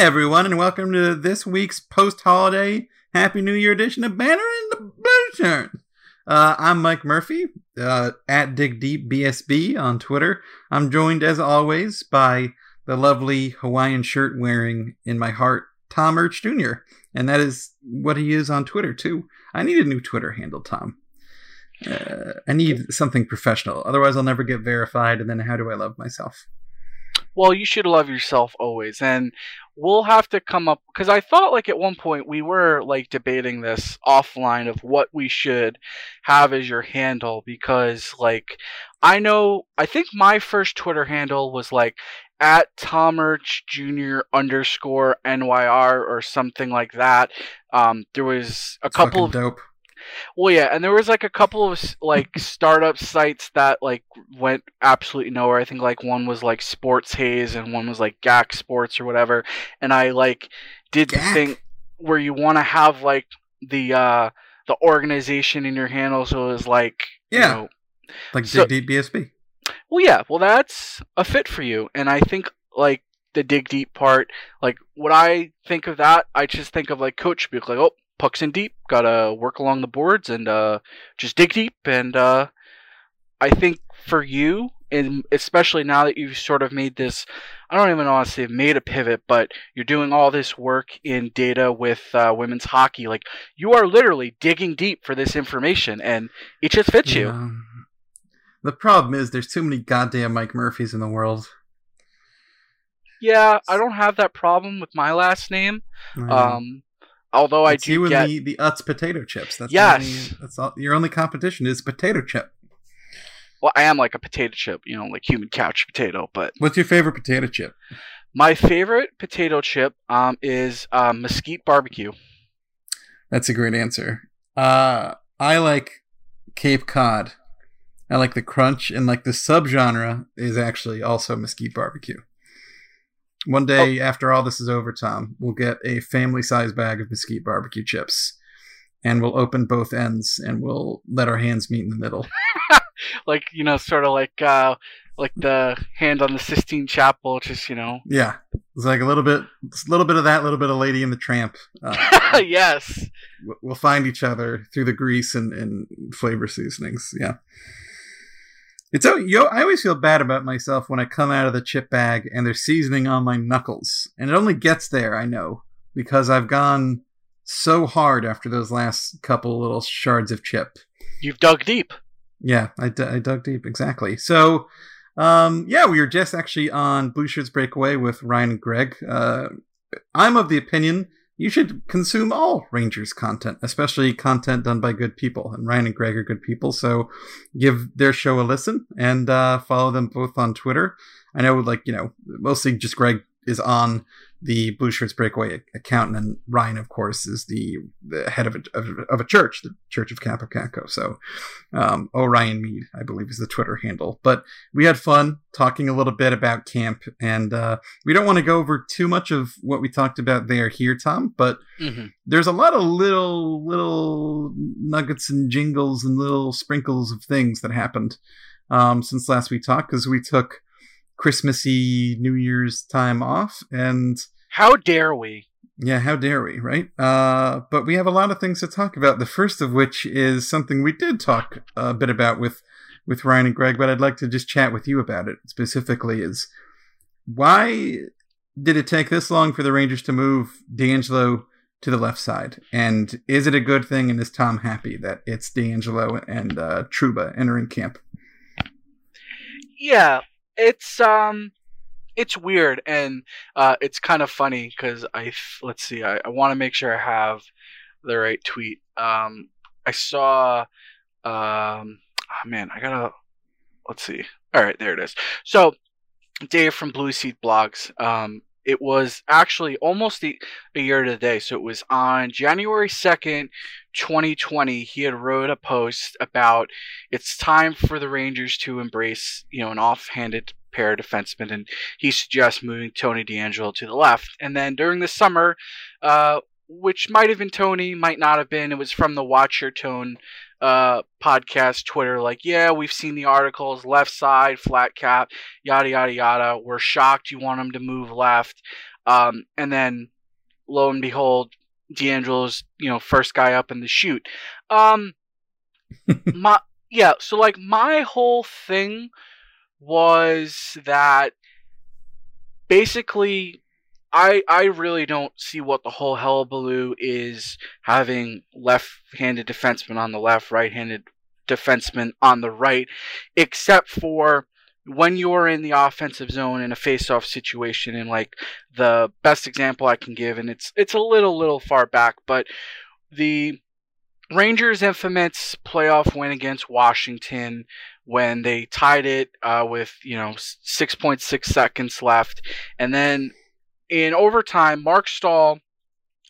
everyone, and welcome to this week's post holiday Happy New Year edition of Banter and the Blue Shirt. Uh, I'm Mike Murphy, uh, at Dig Deep BSB on Twitter. I'm joined, as always, by the lovely Hawaiian shirt wearing in my heart, Tom Urch Jr., and that is what he is on Twitter, too. I need a new Twitter handle, Tom. Uh, I need something professional. Otherwise, I'll never get verified, and then how do I love myself? Well, you should love yourself always. And we'll have to come up because I thought like at one point we were like debating this offline of what we should have as your handle because like I know I think my first Twitter handle was like at Tomerch Jr. underscore NYR or something like that. Um, there was a It's couple of dope. Well, yeah, and there was like a couple of like startup sites that like went absolutely nowhere. I think like one was like Sports Haze and one was like GAC Sports or whatever. And I like did the GAC? thing where you want to have like the uh the organization in your handle, so it was like you Yeah. know, Like So- Dig Deep BSB. well, yeah, well, that's a fit for you, and I think like the dig deep part, like what I think of that, I just think of like coach be like, oh, pucks in deep, gotta work along the boards and uh, just dig deep, and uh, I think for you, and especially now that you've sort of made this, I don't even to say made a pivot, but you're doing all this work in data with uh, women's hockey, like you are literally digging deep for this information, and it just fits you. The problem is there's too many goddamn Mike Murphys in the world. Yeah, I don't have that problem with my last name. Um, although I it's do you get the, the Utz potato chips. That's Yes. only- that's all. Your only competition is potato chip. well, I am like a potato chip, you know, like human couch potato. But What's your favorite potato chip? my favorite potato chip um is um, mesquite barbecue. That's a great answer. Uh, I like Cape Cod. I like the crunch, and like the subgenre is actually also mesquite barbecue. One day Oh. after all this is over, Tom, we'll get a family size bag of mesquite barbecue chips, and we'll open both ends, and we'll let our hands meet in the middle. Like you know, sort of like uh like the hand on the Sistine Chapel, just you know. Yeah, it's like a little bit, a little bit of that, a little bit of Lady and the Tramp. Uh, yes. we'll find each other through the grease and, and flavor seasonings. Yeah. It's yo. I always feel bad about myself when I come out of the chip bag and there's seasoning on my knuckles, and it only gets there. I know because I've gone so hard after those last couple little shards of chip. You've dug deep. Yeah, I, d- I dug deep exactly. So, um, yeah, we were just actually on Blue Shirts Breakaway with Ryan and Greg. Uh, I'm of the opinion you should consume all Rangers content, especially content done by good people. And Ryan and Greg are good people, so give their show a listen and uh, follow them both on Twitter. I know, like you know, mostly just Greg is on the Blue Shirts Breakaway account, and then Ryan, of course, is the, the head of a, of, of a church, the Church of Kakko. So, um, Orion Mead, I believe, is the Twitter handle. But we had fun talking a little bit about camp, and uh, we don't want to go over too much of what we talked about there here, Tom. But hmm there's a lot of little little nuggets and jingles and little sprinkles of things that happened um, since last we talked because we took Christmassy New Year's time off and How dare we? yeah, how dare we, right? Uh, but we have a lot of things to talk about. The first of which is something we did talk a bit about with with Ryan and Greg, but I'd like to just chat with you about it specifically. Is why did it take this long for the Rangers to move D'Angelo to the left side? And is it a good thing? And is Tom happy that it's D'Angelo and uh, Trouba entering camp? Yeah, it's um, it's weird and uh, it's kind of funny because I let's see, I, I want to make sure I have the right tweet. Um, I saw, um, oh man, I gotta let's see. All right, there it is. So Dave from Blue Seat Blogs um, it was actually almost a, year today. So it was on January 2nd, 2020. He had wrote a post about it's time for the Rangers to embrace, you know, an offhanded pair of defensemen, and he suggests moving Tony DeAngelo to the left. And then during the summer, uh, which might have been Tony, might not have been, it was from the Watch Your Tone uh, podcast, Twitter, like, yeah, we've seen the articles, left side, flat cap, yada, yada, yada. We're shocked you want him to move left. Um, and then lo and behold, DeAngelo's, you know, first guy up in the shoot. Um, my, yeah, so like my whole thing was that basically I I really don't see what the whole hullabaloo is having left-handed defensemen on the left, right-handed defensemen on the right, except for when you're in the offensive zone in a face-off situation. And like the best example I can give, and it's it's a little little far back, but the Rangers' infamous playoff win against Washington when they tied it uh, with you know 6.6 seconds left, and then in overtime, Marc Staal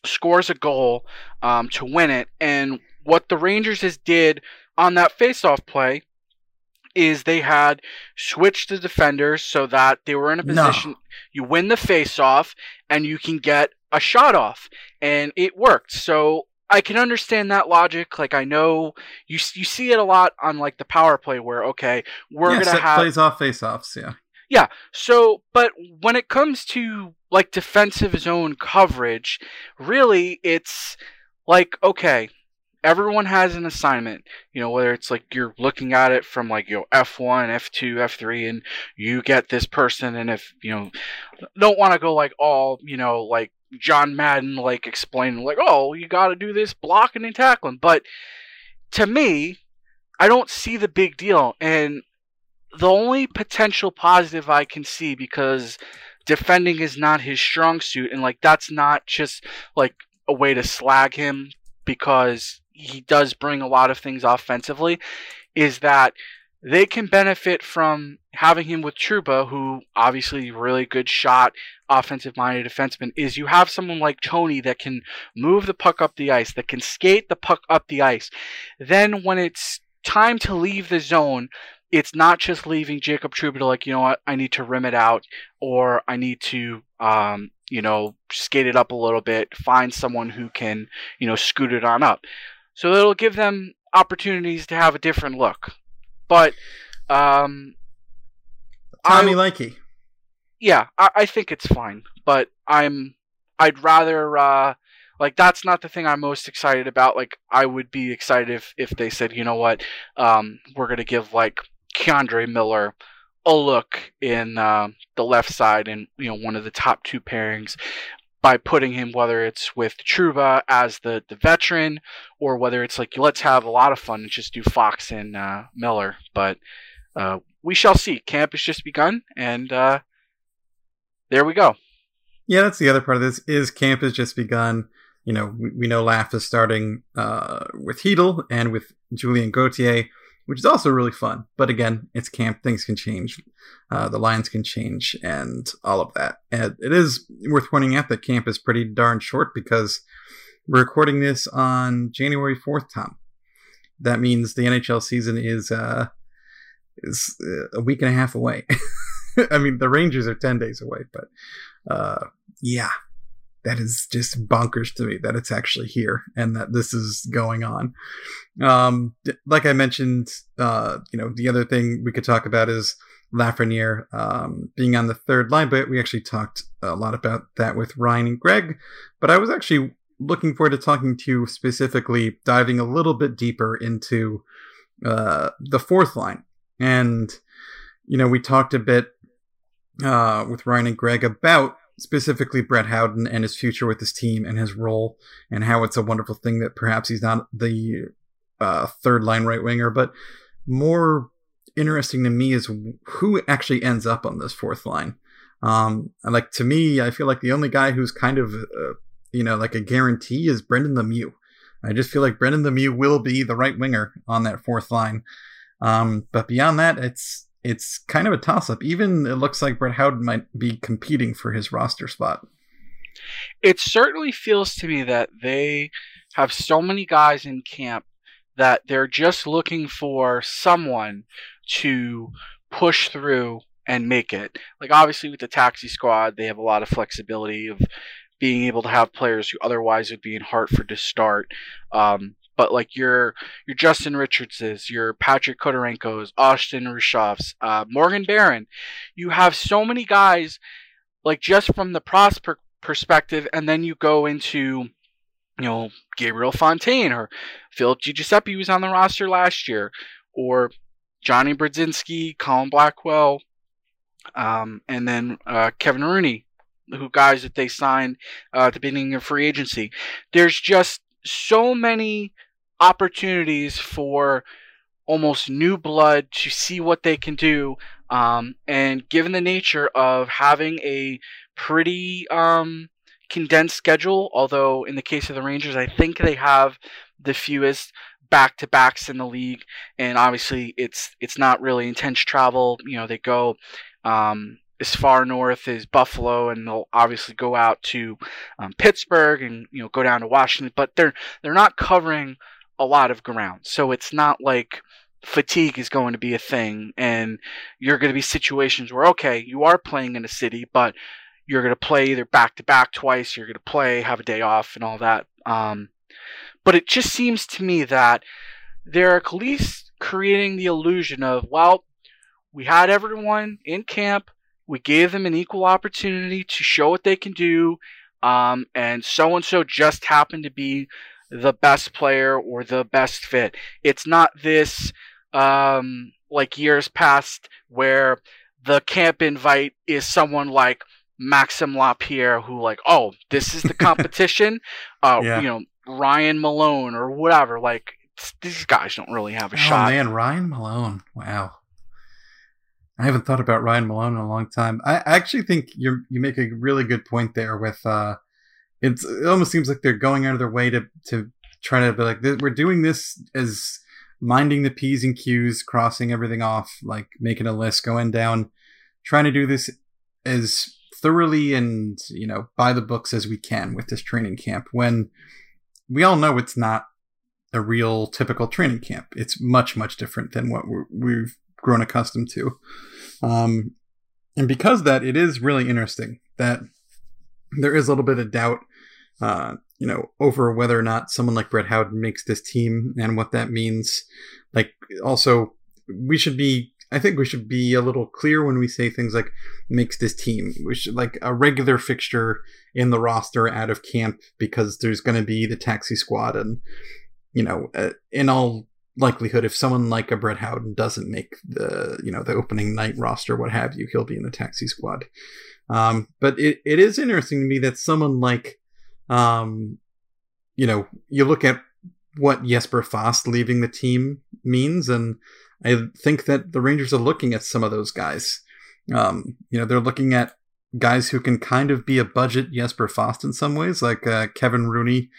scores a goal um, to win it. And what the Rangers has did on that faceoff play is they had switched the defenders so that they were in a position No. you win the faceoff and you can get a shot off and it worked so i can understand that logic like i know you you see it a lot on like the power play where okay we're yeah, gonna set have plays off face-offs. Yeah, yeah. So, but when it comes to like defensive zone coverage, really it's like okay, everyone has an assignment. You know, whether it's like you're looking at it from like you know F1, F2, F3 and you get this person and if, you know, don't want to go like all, you know, like John Madden like explaining like, "Oh, you got to do this blocking and tackling." But to me, I don't see the big deal and the only potential positive I can see because defending is not his strong suit, and like that's not just like a way to slag him because he does bring a lot of things offensively, is that they can benefit from having him with Trouba, who obviously really good shot, offensive minded defenseman, is you have someone like Tony that can move the puck up the ice, that can skate the puck up the ice. Then when it's time to leave the zone, it's not just leaving Jacob Trouba to like, you know what, I need to rim it out or I need to um, you know, skate it up a little bit, find someone who can, you know, scoot it on up. So it'll give them opportunities to have a different look. But um Tommy I- Likey. yeah, I, I think it's fine. But I'm I'd rather uh like that's not the thing I'm most excited about. Like I would be excited if if they said, you know what, um, we're gonna give like K'Andre Miller a look in uh, the left side and you know one of the top two pairings by putting him whether it's with Trouba as the the veteran or whether it's like let's have a lot of fun and just do Fox and uh, Miller. But uh, we shall see. Camp has just begun and. Uh, there we go. Yeah, that's the other part of this. Is camp has just begun. You know, we, we know Laugh is starting uh, with Heedle and with Julien Gauthier, which is also really fun. But again, it's camp. Things can change. Uh, the lines can change and all of that. And it is worth pointing out that camp is pretty darn short because we're recording this on January 4th, Tom. That means the NHL season is uh, is uh, a week and a half away. I mean, the Rangers are 10 days away, but uh, yeah, that is just bonkers to me that it's actually here and that this is going on. Um, like I mentioned, uh, you know, the other thing we could talk about is Lafreniere um, being on the third line, but we actually talked a lot about that with Ryan and Greg. But I was actually looking forward to talking to you specifically, diving a little bit deeper into uh, the fourth line And, you know, we talked a bit uh, with Ryan and Greg about specifically Brett Howden and his future with this team and his role and how it's a wonderful thing that perhaps he's not the uh, third line right winger, but more interesting to me is who actually ends up on this fourth line. Um, like to me, I feel like the only guy who's kind of, uh, you know, like a guarantee is Brendan Lemieux. I just feel like Brendan Lemieux will be the right winger on that fourth line. Um, but beyond that, it's it's kind of a toss up. Even it looks like Brett Howden might be competing for his roster spot. It certainly feels to me that they have so many guys in camp that they're just looking for someone to push through and make it. Like obviously with the taxi squad, they have a lot of flexibility of being able to have players who otherwise would be in Hartford to start. Um, but like your your Justin Richardses, your Patrik Khodorenko's, Austin Rueschhoffs, uh, Morgan Barron, you have so many guys like just from the prospect perspective, and then you go into you know Gabriel Fontaine or Phil Di Giuseppe was on the roster last year, or Jonny Brodzinski, Colin Blackwell, um, and then uh, Kevin Rooney, who guys that they signed uh, at the beginning of free agency. There's just so many opportunities for almost new blood to see what they can do. Um, and given the nature of having a pretty um, condensed schedule, although in the case of the Rangers, I think they have the fewest back to backs in the league, and obviously it's it's not really intense travel. You know, they go um, as far north as Buffalo, and they'll obviously go out to um, Pittsburgh and you know go down to Washington, but they're they're not covering a lot of ground, so it's not like fatigue is going to be a thing, and you're going to be situations where okay, you are playing in a city, but you're going to play either back to back twice, you're going to play, have a day off, and all that. Um, but it just seems to me that they're at least creating the illusion of, well, we had everyone in camp, we gave them an equal opportunity to show what they can do, um, and so and so just happened to be the best player or the best fit. It's not this um, like years past where the camp invite is someone like Maxim Lapierre who like, oh, this is the competition. uh, yeah. you know, Ryan Malone or whatever. Like these guys don't really have a shot. oh, shot. man, Ryan Malone. Wow. I haven't thought about Ryan Malone in a long time. I actually think you you make a really good point there. With uh, it's it almost seems like they're going out of their way to to try to be like we're doing this as minding the p's and q's, crossing everything off, like making a list, going down, trying to do this as thoroughly and you know by the books as we can with this training camp. When we all know it's not a real typical training camp. It's much, much different than what we have grown accustomed to. Um, and because that, it is really interesting that there is a little bit of doubt, uh, you know, over whether or not someone like Brett Howden makes this team and what that means. Like, also, we should be I think we should be a little clear when we say things like makes this team. We should like a regular fixture in the roster out of camp because there's going to be the taxi squad and you know uh, in all likelihood if someone like a Brett Howden doesn't make the you know the opening night roster what have you he'll be in the taxi squad. Um, but it, it is interesting to me that someone like um, you know you look at what Jesper Fast leaving the team means and I think that the Rangers are looking at some of those guys. Um, you know, they're looking at guys who can kind of be a budget Jesper Fast in some ways, like uh, Kevin Rooney,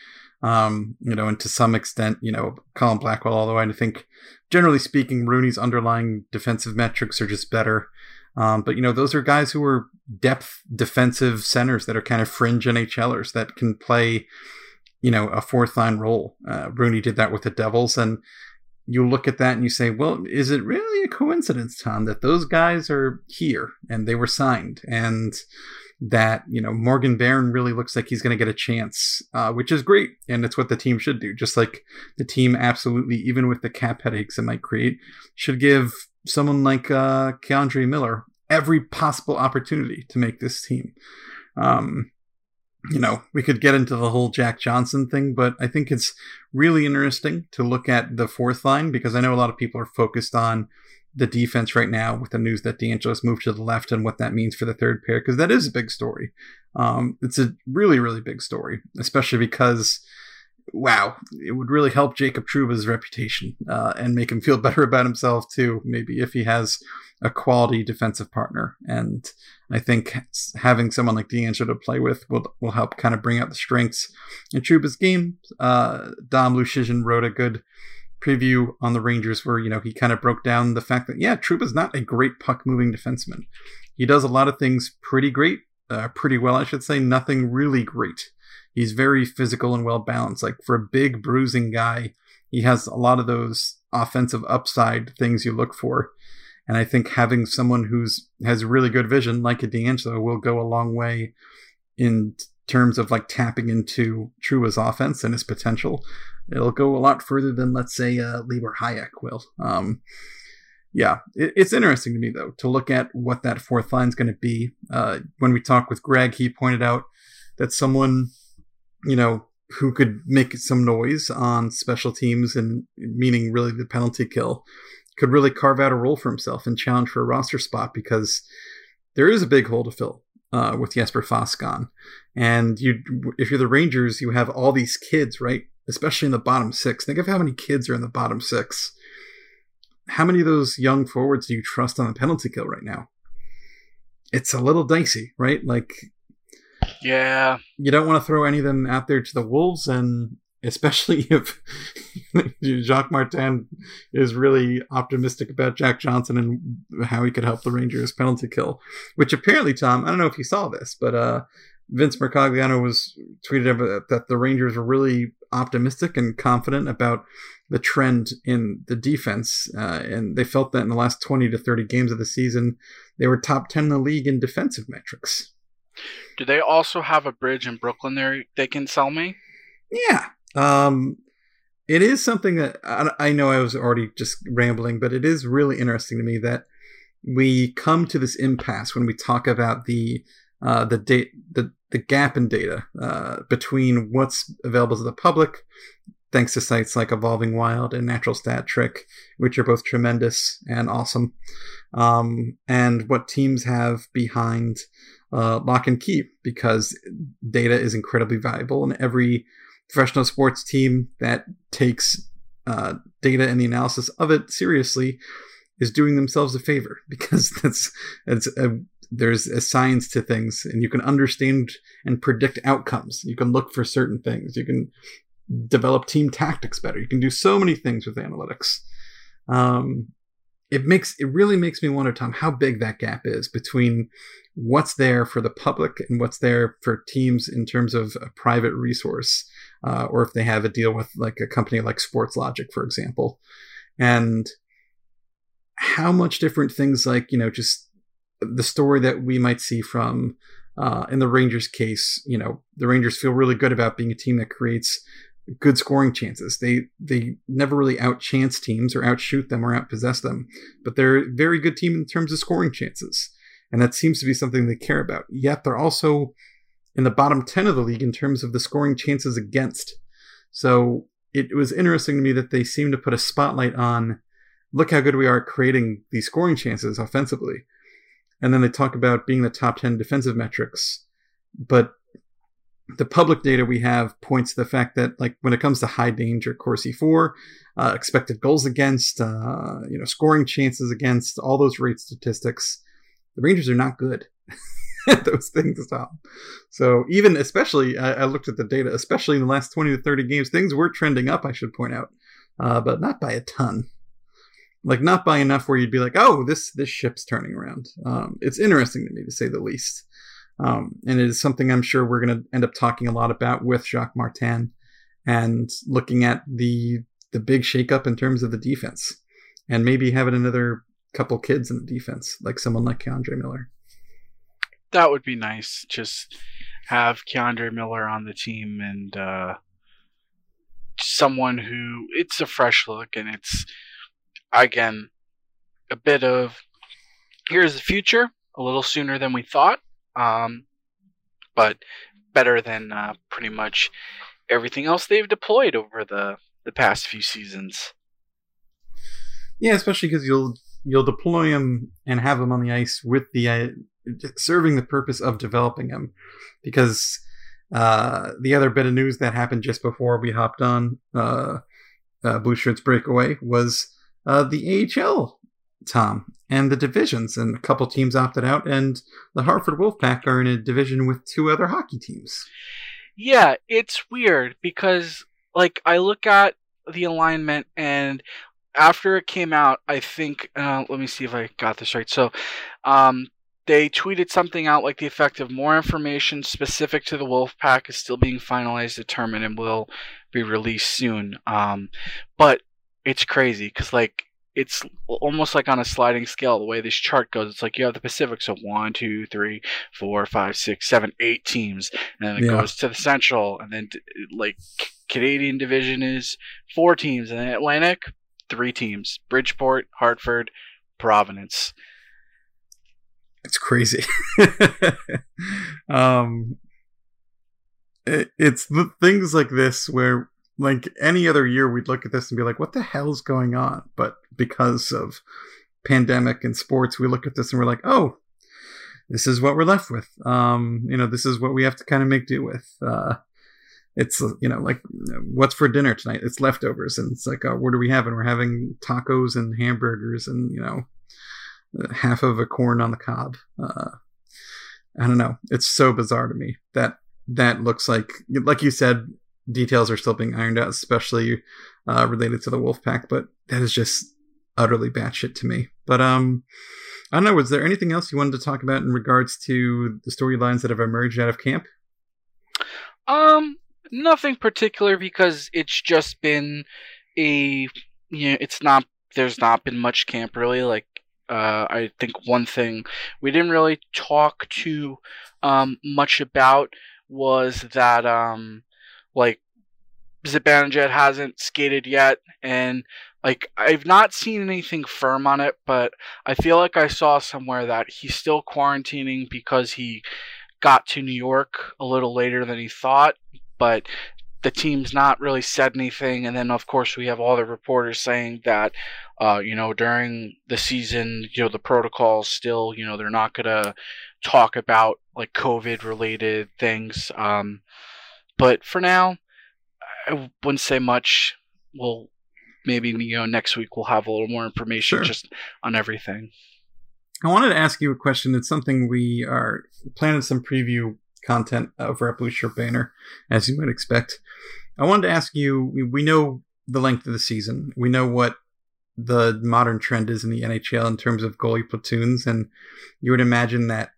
um, you know, and to some extent, you know, Colin Blackwell, although I think generally speaking, Rooney's underlying defensive metrics are just better. Um, but, you know, those are guys who are depth defensive centers that are kind of fringe NHLers that can play, you know, a fourth line role. Uh, Rooney did that with the Devils. And, you look at that and you say, well, is it really a coincidence, Tom, that those guys are here and they were signed and that, you know, Morgan Barron really looks like he's going to get a chance, uh, which is great. And it's what the team should do. Just like the team absolutely, even with the cap headaches it might create, should give someone like uh, K'Andre Miller every possible opportunity to make this team. Um, you know, we could get into the whole Jack Johnson thing, but I think it's really interesting to look at the fourth line because I know a lot of people are focused on the defense right now with the news that DeAngelo's moved to the left and what that means for the third pair, because that is a big story. Um, it's a really, really big story, especially because, wow, it would really help Jacob Trouba's reputation uh, and make him feel better about himself, too, maybe if he has a quality defensive partner. And I think having someone like DeAngelo to play with will, will help kind of bring out the strengths in Trouba's game. Uh, Dom Luszczyszyn wrote a good preview on the Rangers where, you know, he kind of broke down the fact that, yeah, Trouba's not a great puck moving defenseman. He does a lot of things pretty great, uh, pretty well, I should say, nothing really great. He's very physical and well balanced. Like for a big bruising guy, he has a lot of those offensive upside things you look for. And I think having someone who's has really good vision, like a DeAngelo, will go a long way in terms of like tapping into Trouba's offense and his potential. It'll go a lot further than let's say uh, Libor Hajek will. Um, yeah, it, it's interesting to me though to look at what that fourth line is going to be. Uh, when we talked with Greg, he pointed out that someone, you know, who could make some noise on special teams and meaning really the penalty kill could really carve out a role for himself and challenge for a roster spot because there is a big hole to fill uh, with Jesper Fast gone. And you, if you're the Rangers, you have all these kids, right? Especially in the bottom six. Think of how many kids are in the bottom six how many of those young forwards do you trust on the penalty kill right now? It's a little dicey, right? Like, yeah, you don't want to throw any of them out there to the wolves, and especially if Jacques Martin is really optimistic about Jack Johnson and how he could help the Rangers penalty kill. Which apparently, Tom, I don't know if you saw this, but uh, Vince Mercogliano was tweeted that the Rangers were really optimistic and confident about the trend in the defense, uh, and they felt that in the last 20 to 30 games of the season, they were top 10 in the league in defensive metrics. Do they also have a bridge in Brooklyn there they can sell me? Yeah. Um, it is something that I, I know I was already just rambling, but it is really interesting to me that we come to this impasse when we talk about the uh, the date the the gap in data uh, between what's available to the public thanks to sites like Evolving Wild and Natural Stat Trick, which are both tremendous and awesome, um, and what teams have behind uh, Lock and Key, because data is incredibly valuable, and every professional sports team that takes uh, data and the analysis of it seriously is doing themselves a favor because that's a, there's a science to things and you can understand and predict outcomes you can look for certain things you can develop team tactics better. You can do so many things with analytics. Um, it makes it really makes me wonder, Tom, how big that gap is between what's there for the public and what's there for teams in terms of a private resource, uh, or if they have a deal with like a company like Sportlogiq, for example, and how much different things like you know just the story that we might see from uh, in the Rangers case, you know, the Rangers feel really good about being a team that creates good scoring chances. They they never really outchance teams or outshoot them or outpossess them, but they're a very good team in terms of scoring chances, and that seems to be something they care about. Yet they're also in the bottom ten of the league in terms of the scoring chances against. So it was interesting to me that they seem to put a spotlight on look how good we are at creating these scoring chances offensively. And then they talk about being the top 10 defensive metrics, but the public data we have points to the fact that like when it comes to high danger Corsi for, uh, expected goals against, uh, you know, scoring chances against, all those rate statistics, the Rangers are not good at those things, Tom. So even especially, I, I, looked at the data, especially in the last twenty to thirty games, things were trending up. I should point out, uh, but not by a ton. Like not by enough where you'd be like, oh, this this ship's turning around. Um, it's interesting to me to say the least. Um, and it is something I'm sure we're going to end up talking a lot about with Jacques Martin and looking at the the big shakeup in terms of the defense and maybe having another couple kids in the defense, like someone like K'Andre Miller. That would be nice. Just have K'Andre Miller on the team and uh, someone who it's a fresh look and it's again a bit of here's the future a little sooner than we thought um, but better than uh, pretty much everything else they've deployed over the the past few seasons. Yeah, especially because you'll you'll deploy them and have them on the ice with the uh, serving the purpose of developing them, because uh, the other bit of news that happened just before we hopped on uh, uh, Blue Shirts Breakaway was uh, the AHL, Tom, and the divisions, and a couple teams opted out, and the Hartford Wolfpack are in a division with two other hockey teams. Yeah, it's weird because like I look at the alignment and after it came out, I think uh, let me see if I got this right. So, um, they tweeted something out like the effect of more information specific to the Wolfpack is still being finalized, determined, and will be released soon. Um, but it's crazy because like it's almost like on a sliding scale the way this chart goes it's like you have the pacific so one two three four five six seven eight teams and then it yeah. goes to the central and then like canadian division is four teams and then atlantic three teams bridgeport hartford providence it's crazy um it, it's the things like this where like any other year we'd look at this and be like what the hell's going on? But because of pandemic and sports we look at this and we're like oh this is what we're left with. Um you know this is what we have to kind of make do with. Uh it's you know like what's for dinner tonight? It's leftovers. And it's like uh, what are we having we're having tacos and hamburgers and you know half of a corn on the cob. Uh i don't know. It's so bizarre to me that that looks like like you said details are still being ironed out, especially uh, related to the wolf pack. But that is just utterly batshit to me. But um, I don't know. Was there anything else you wanted to talk about in regards to the storylines that have emerged out of camp? Um, nothing particular because it's just been a you know it's not there's not been much camp really like uh, I think one thing we didn't really talk too um, much about was that um, like Zibanejad hasn't skated yet, and like I've not seen anything firm on it, but I feel like I saw somewhere that he's still quarantining because he got to New York a little later than he thought, but the team's not really said anything. And then, of course, we have all the reporters saying that, uh, you know, during the season, you know, the protocols still, you know, they're not gonna talk about like COVID related things. Um, but for now, I wouldn't say much. We'll maybe you know next week we'll have a little more information sure. just on everything. I wanted to ask you a question. It's something we are planning some preview content over at Blue Shirt Banter, as you might expect. I wanted to ask you. We know the length of the season. We know what the modern trend is in the NHL in terms of goalie platoons, and you would imagine that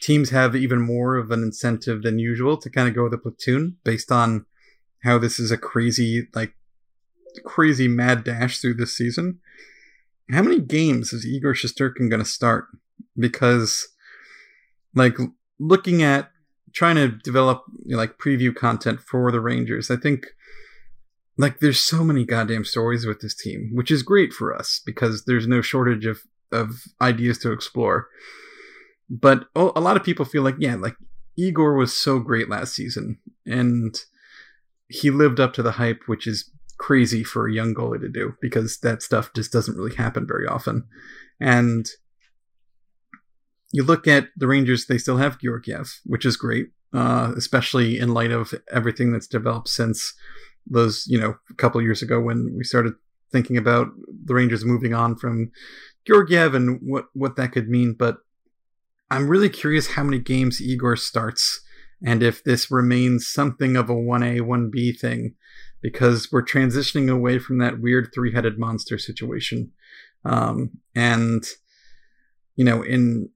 teams have even more of an incentive than usual to kind of go with a platoon based on how this is a crazy, like, crazy mad dash through this season. How many games is Igor Shesterkin going to start? Because, like, looking at trying to develop you know, like preview content for the Rangers, I think like there's so many goddamn stories with this team, which is great for us because there's no shortage of of ideas to explore. But a lot of people feel like, yeah, like Igor was so great last season, and he lived up to the hype, which is crazy for a young goalie to do because that stuff just doesn't really happen very often. And you look at the Rangers; they still have Georgiev, which is great, uh, especially in light of everything that's developed since those, you know, a couple years ago when we started thinking about the Rangers moving on from Georgiev and what what that could mean. But I'm really curious how many games Igor starts and if this remains something of a 1A, 1B thing, because we're transitioning away from that weird three headed monster situation. Um, and, you know, in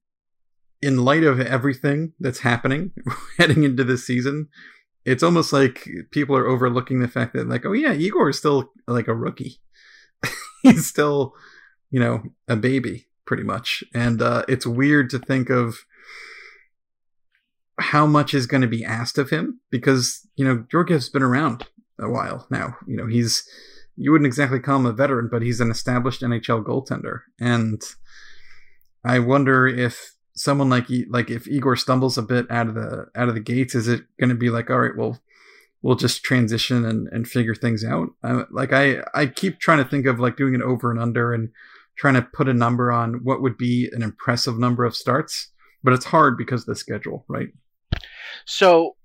in light of everything that's happening heading into this season, it's almost like people are overlooking the fact that, like, oh yeah, Igor is still like a rookie. He's still, you know, a baby pretty much. And uh, it's weird to think of how much is going to be asked of him because you know Georgiev's been around a while now. You know he's you wouldn't exactly call him a veteran, but he's an established NHL goaltender, and I wonder if someone like like if Igor stumbles a bit out of the out of the gates, is it going to be like all right, well we'll just transition and, and figure things out. Uh, like I I keep trying to think of like doing an over and under and trying to put a number on what would be an impressive number of starts, but it's hard because the schedule, right? So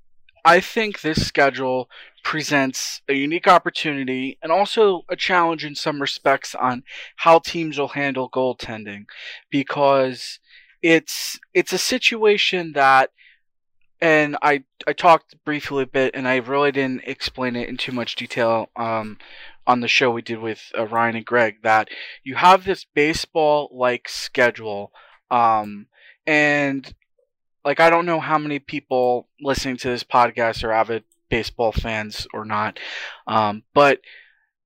I think this schedule presents a unique opportunity and also a challenge in some respects on how teams will handle goaltending because it's it's a situation that and I I talked briefly a bit and I really didn't explain it in too much detail um, on the show we did with uh, Ryan and Greg that you have this baseball like schedule um, and like I don't know how many people listening to this podcast are avid baseball fans or not, um, but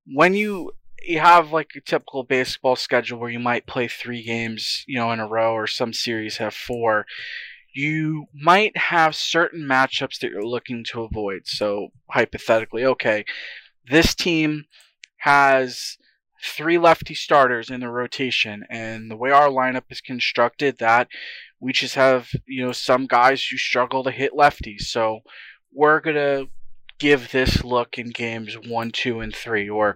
when you you have like a typical baseball schedule where you might play three games, you know, in a row, or some series have four. You might have certain matchups that you're looking to avoid. So hypothetically, okay, this team has three lefty starters in the rotation, and the way our lineup is constructed, that we just have you know some guys who struggle to hit lefties. So we're gonna give this look in games one, two, and three, or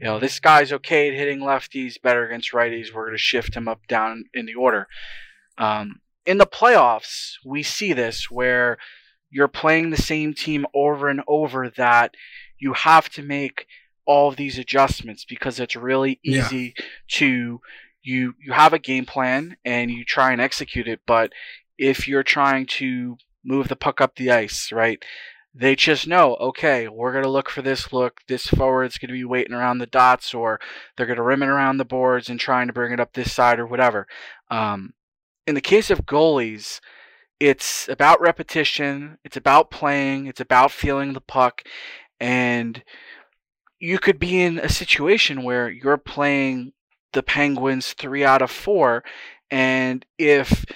you know this guy's okay at hitting lefties, better against righties. We're gonna shift him up down in the order. Um, in the playoffs, we see this where you're playing the same team over and over that you have to make all of these adjustments because it's really easy yeah. to you you have a game plan and you try and execute it but if you're trying to move the puck up the ice right they just know okay we're going to look for this look this forward's going to be waiting around the dots or they're going to rim it around the boards and trying to bring it up this side or whatever um, in the case of goalies it's about repetition it's about playing it's about feeling the puck and you could be in a situation where you're playing the Penguins three out of four, and if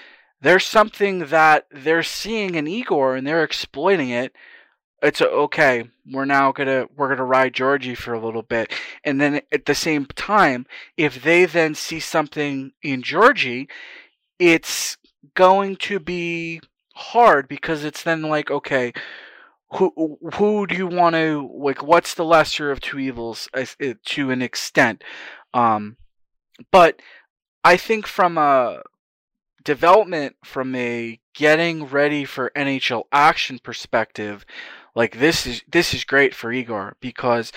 there's something that they're seeing in Igor and they're exploiting it, it's a, okay. We're now gonna we're gonna ride Georgie for a little bit, and then at the same time, if they then see something in Georgie, it's going to be hard because it's then like okay who who do you want to like what's the lesser of two evils to an extent um but i think from a development from a getting ready for nhl action perspective like this is this is great for igor because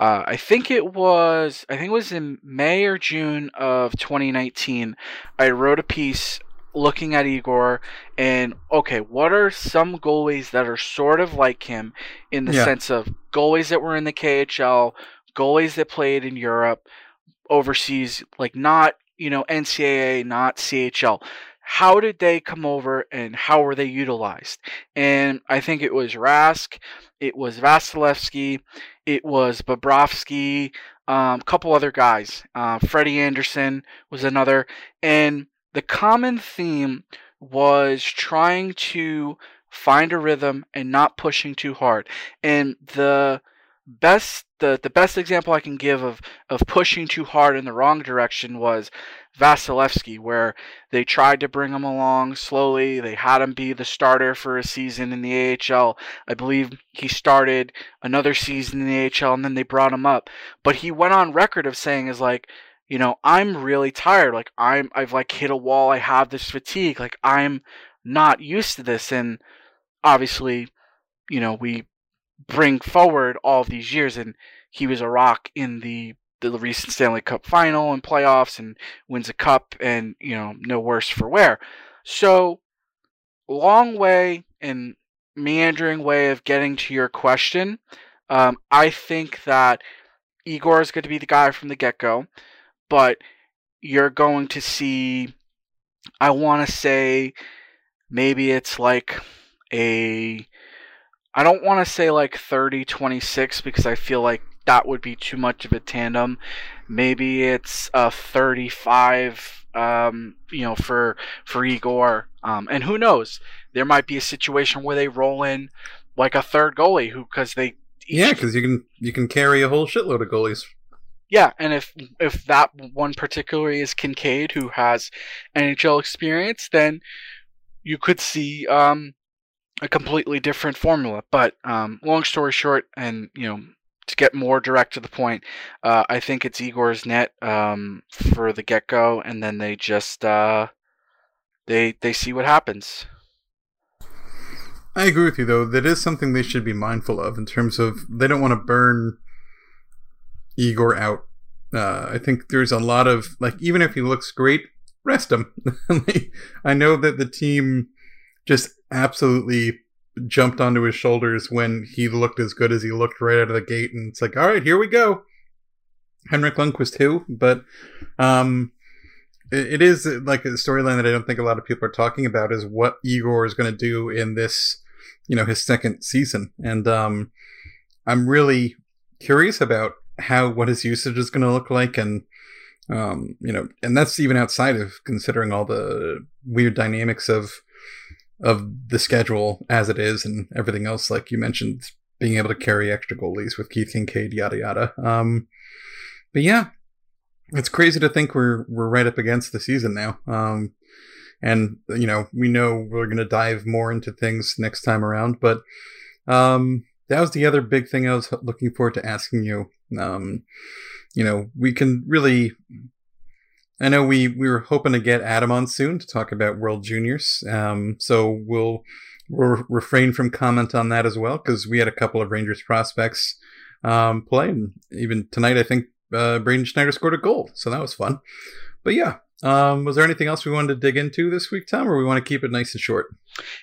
uh, I think it was I think it was in May or June of 2019. I wrote a piece looking at Igor and okay, what are some goalies that are sort of like him in the yeah. sense of goalies that were in the KHL, goalies that played in Europe, overseas, like not, you know, NCAA, not CHL. How did they come over and how were they utilized? And I think it was Rask, it was Vasilevskiy, it was Bobrovsky, a um, couple other guys. Uh, Freddie Andersen was another. And the common theme was trying to find a rhythm and not pushing too hard. And the best the, the best example I can give of, of pushing too hard in the wrong direction was Vasilevskiy, where they tried to bring him along slowly. They had him be the starter for a season in the AHL. I believe he started another season in the AHL and then they brought him up. But he went on record of saying is like, you know, I'm really tired. Like I'm I've like hit a wall. I have this fatigue. Like I'm not used to this and obviously, you know, we bring forward all these years and he was a rock in the the recent Stanley Cup final and playoffs and wins a cup and, you know, no worse for wear. So long way and meandering way of getting to your question. Um, I think that Igor is going to be the guy from the get go but you're going to see I want to say maybe it's like a I don't want to say like 30 26 because I feel like that would be too much of a tandem. Maybe it's a 35 um, you know for for Igor um, and who knows there might be a situation where they roll in like a third goalie who cuz they yeah, because you can you can carry a whole shitload of goalies yeah, and if if that one particularly is Kinkaid, who has NHL experience, then you could see um, a completely different formula. But um, long story short, and you know, to get more direct to the point, uh, I think it's Igor's net um, for the get go, and then they just uh, they they see what happens. I agree with you though. That is something they should be mindful of in terms of they don't want to burn Igor out. Uh, I think there's a lot of like even if he looks great, rest him. I know that the team just absolutely jumped onto his shoulders when he looked as good as he looked right out of the gate, and it's like, all right, here we go. Henrik Lundqvist too, but um, it, it is like a storyline that I don't think a lot of people are talking about is what Igor is going to do in this, you know, his second season, and um, I'm really curious about how what his usage is going to look like, and um, you know, and that's even outside of considering all the weird dynamics of of the schedule as it is and everything else, like you mentioned, being able to carry extra goalies with Keith Kinkaid yada yada. Um, but yeah, it's crazy to think we're we're right up against the season now. Um, and you know we know we're going to dive more into things next time around, but um, that was the other big thing I was looking forward to asking you. Um, you know, we can really I know we, we were hoping to get Adam on soon to talk about World Juniors. Um, so we'll, we'll refrain from comment on that as well because we had a couple of Rangers prospects um, play. And even tonight, I think uh, Braden Schneider scored a goal. So that was fun. But yeah, um, was there anything else we wanted to dig into this week, Tom, or we want to keep it nice and short?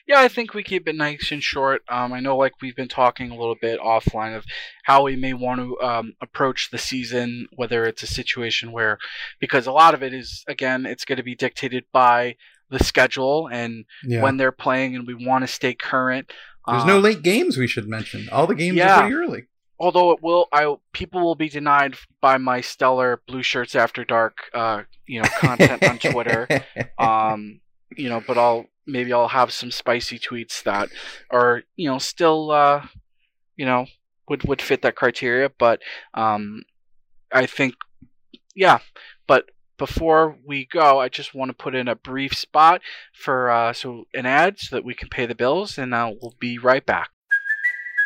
Yeah, I think we keep it nice and short. Um, I know, like we've been talking a little bit offline of how we may want to um, approach the season, whether it's a situation where, because a lot of it is again, it's going to be dictated by the schedule and yeah. when they're playing, and we want to stay current. There's um, no late games we should mention. All the games yeah. are pretty early although it will I people will be denied by my stellar blue shirts after dark uh you know content on Twitter um you know but I'll maybe I'll have some spicy tweets that are you know still uh you know would would fit that criteria but um I think yeah but before we go, I just want to put in a brief spot for uh, so an ad so that we can pay the bills, and uh, we'll be right back.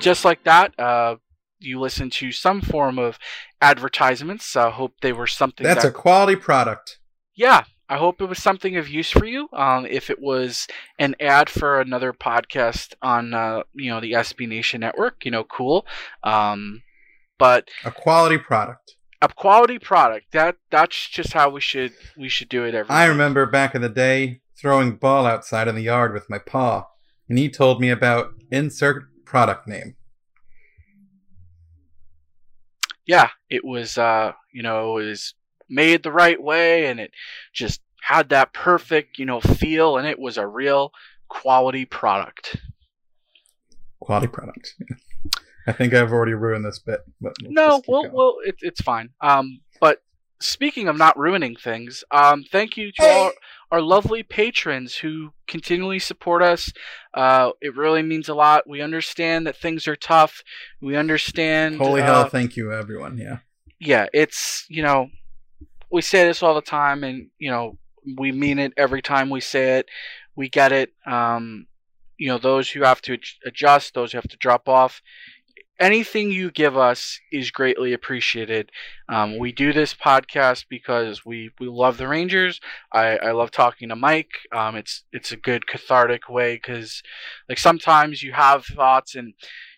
And just like that, uh, you listen to some form of advertisements. I hope they were something. That's that, a quality product. Yeah, I hope it was something of use for you. Um, if it was an ad for another podcast on, uh, you know, the SB Nation network, you know, cool. Um, but a quality product. A quality product. That that's just how we should we should do it every. I remember back in the day throwing ball outside in the yard with my paw, and he told me about insert product name. Yeah, it was uh, you know, it was made the right way and it just had that perfect, you know, feel and it was a real quality product. Quality product. I think I've already ruined this bit, but no, well, going. well, it, it's fine. Um, but speaking of not ruining things, um, thank you to all our lovely patrons who continually support us. Uh, it really means a lot. We understand that things are tough. We understand. Holy uh, hell! Thank you, everyone. Yeah. Yeah, it's you know, we say this all the time, and you know, we mean it every time we say it. We get it. Um, you know, those who have to adjust, those who have to drop off. Anything you give us is greatly appreciated. Um, we do this podcast because we, we love the Rangers. I, I love talking to Mike. Um, it's it's a good cathartic way because like sometimes you have thoughts and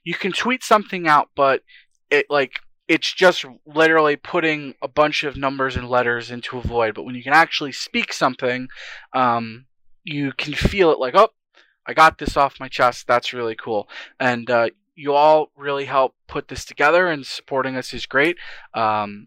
you can tweet something out, but it like it's just literally putting a bunch of numbers and letters into a void. But when you can actually speak something, um, you can feel it like, oh, I got this off my chest. That's really cool. And uh, you all really help put this together, and supporting us is great. Um,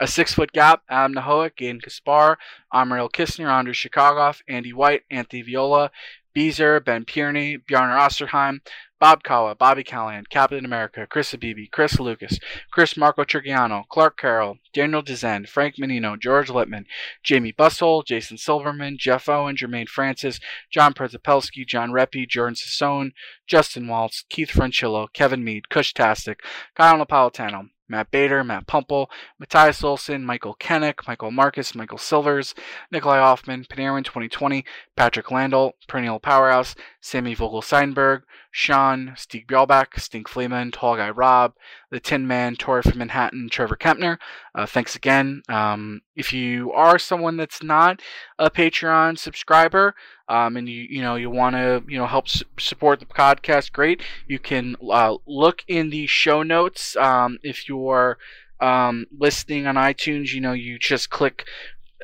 a six foot gap, Adam Nahoic, Gaten Gaspar, Amariel Kistner, Andrew Chicagoff, Andy White, Anthony Viola, Beezer, Ben Pierney, Bjarnar Osterheim, Bob Kawa, Bobby Callahan, Captain America, Chris Abibi, Chris Lucas, Chris Marco Trigiano, Clark Carroll, Daniel Dezen, Frank Menino, George Littman, Jamie Bussell, Jason Silverman, Jeff Owen, Jermaine Francis, John Przapelski, John Reppy, Jordan Sassone, Justin Waltz, Keith Francillo, Kevin Mead, Kush Tastic, Kyle Napolitano, Matt Bader, Matt Pumple, Matthias Olson, Michael Kennick, Michael Marcus, Michael Silvers, Nikolai Hoffman, Panarin 2020, Patrick Landell, Perennial Powerhouse, Sammy Vogel Seinberg, Sean, Steve Bjelback, Stink Fleeman, Tall Guy Rob, The Tin Man, Tori from Manhattan, Trevor Kempner. Uh, thanks again. Um, if you are someone that's not a Patreon subscriber, um, and you you know you want to you know help su- support the podcast, great. You can uh, look in the show notes um, if you're um, listening on iTunes. You know you just click.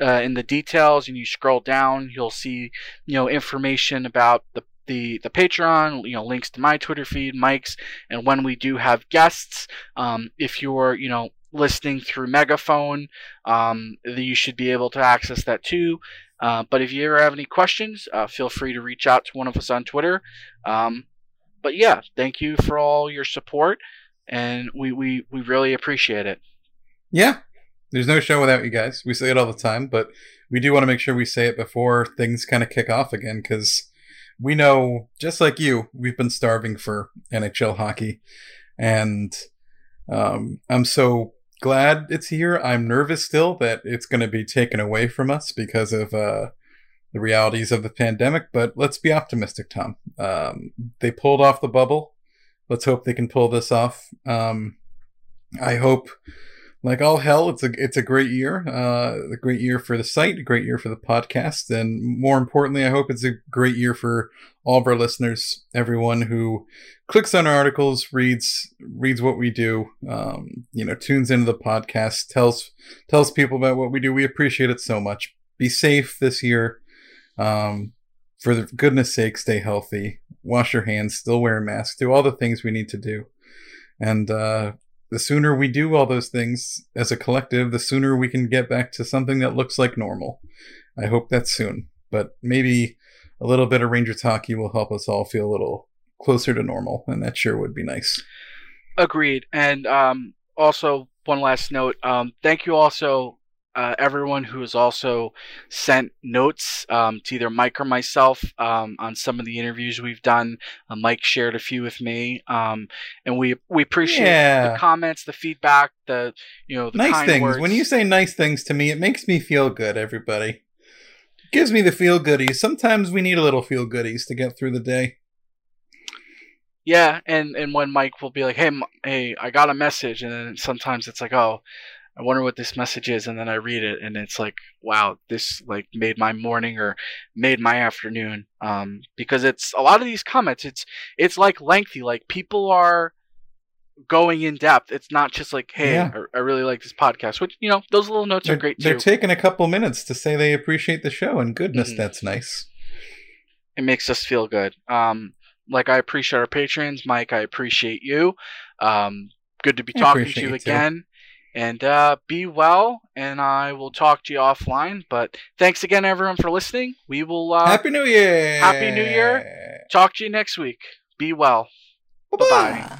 Uh, in the details and you scroll down you'll see you know information about the the the Patreon, you know, links to my Twitter feed, Mike's, and when we do have guests. Um, if you're, you know, listening through Megaphone, um, you should be able to access that too. Uh, but if you ever have any questions, uh, feel free to reach out to one of us on Twitter. Um, but yeah, thank you for all your support, and we, we, we really appreciate it. Yeah, there's no show without you guys. We say it all the time, but we do want to make sure we say it before things kind of kick off again because we know, just like you, we've been starving for NHL hockey, and um, I'm so glad it's here. I'm nervous still that it's going to be taken away from us because of uh, the realities of the pandemic. But let's be optimistic, Tom. Um, they pulled off the bubble. Let's hope they can pull this off. Um, I hope like all hell, it's a it's a great year, uh, a great year for the site, a great year for the podcast, and more importantly, I hope it's a great year for all of our listeners, everyone who clicks on our articles, reads reads what we do, um, you know, tunes into the podcast, tells tells people about what we do. We appreciate it so much. Be safe this year. Um, for the goodness sake, stay healthy. Wash your hands. Still wear a mask. Do all the things we need to do, and. Uh, the sooner we do all those things as a collective, the sooner we can get back to something that looks like normal. I hope that's soon, but maybe a little bit of Ranger Talkie will help us all feel a little closer to normal, and that sure would be nice. Agreed. And um, also, one last note. Um, thank you also uh, everyone who has also sent notes um, to either Mike or myself um, on some of the interviews we've done. Uh, Mike shared a few with me, um, and we we appreciate Yeah. the comments, the feedback, the you know the nice things. words. When you say nice things to me, it makes me feel good, everybody. Gives me the feel goodies. Sometimes we need a little feel goodies to get through the day. yeah, and and when Mike will be like, hey, M- hey, I got a message, and then sometimes it's like, oh. I wonder what this message is, and then I read it, and it's like, wow, this like made my morning or made my afternoon. Um, because it's a lot of these comments, it's it's like lengthy. Like people are going in depth. It's not just like, hey, Yeah. I, I really like this podcast. Which you know, those little notes They're, are great they're too. taking a couple minutes to say they appreciate the show, and goodness, Mhm. that's nice. it makes us feel good. Um, like I appreciate our patrons, Mike. I appreciate you. Um, good to be I talking to appreciate you again. too. And uh, be well, and I will talk to you offline. But thanks again, everyone, for listening. We will uh, Happy New Year! Happy New Year. talk to you next week. Be well. Bye-bye. Bye-bye.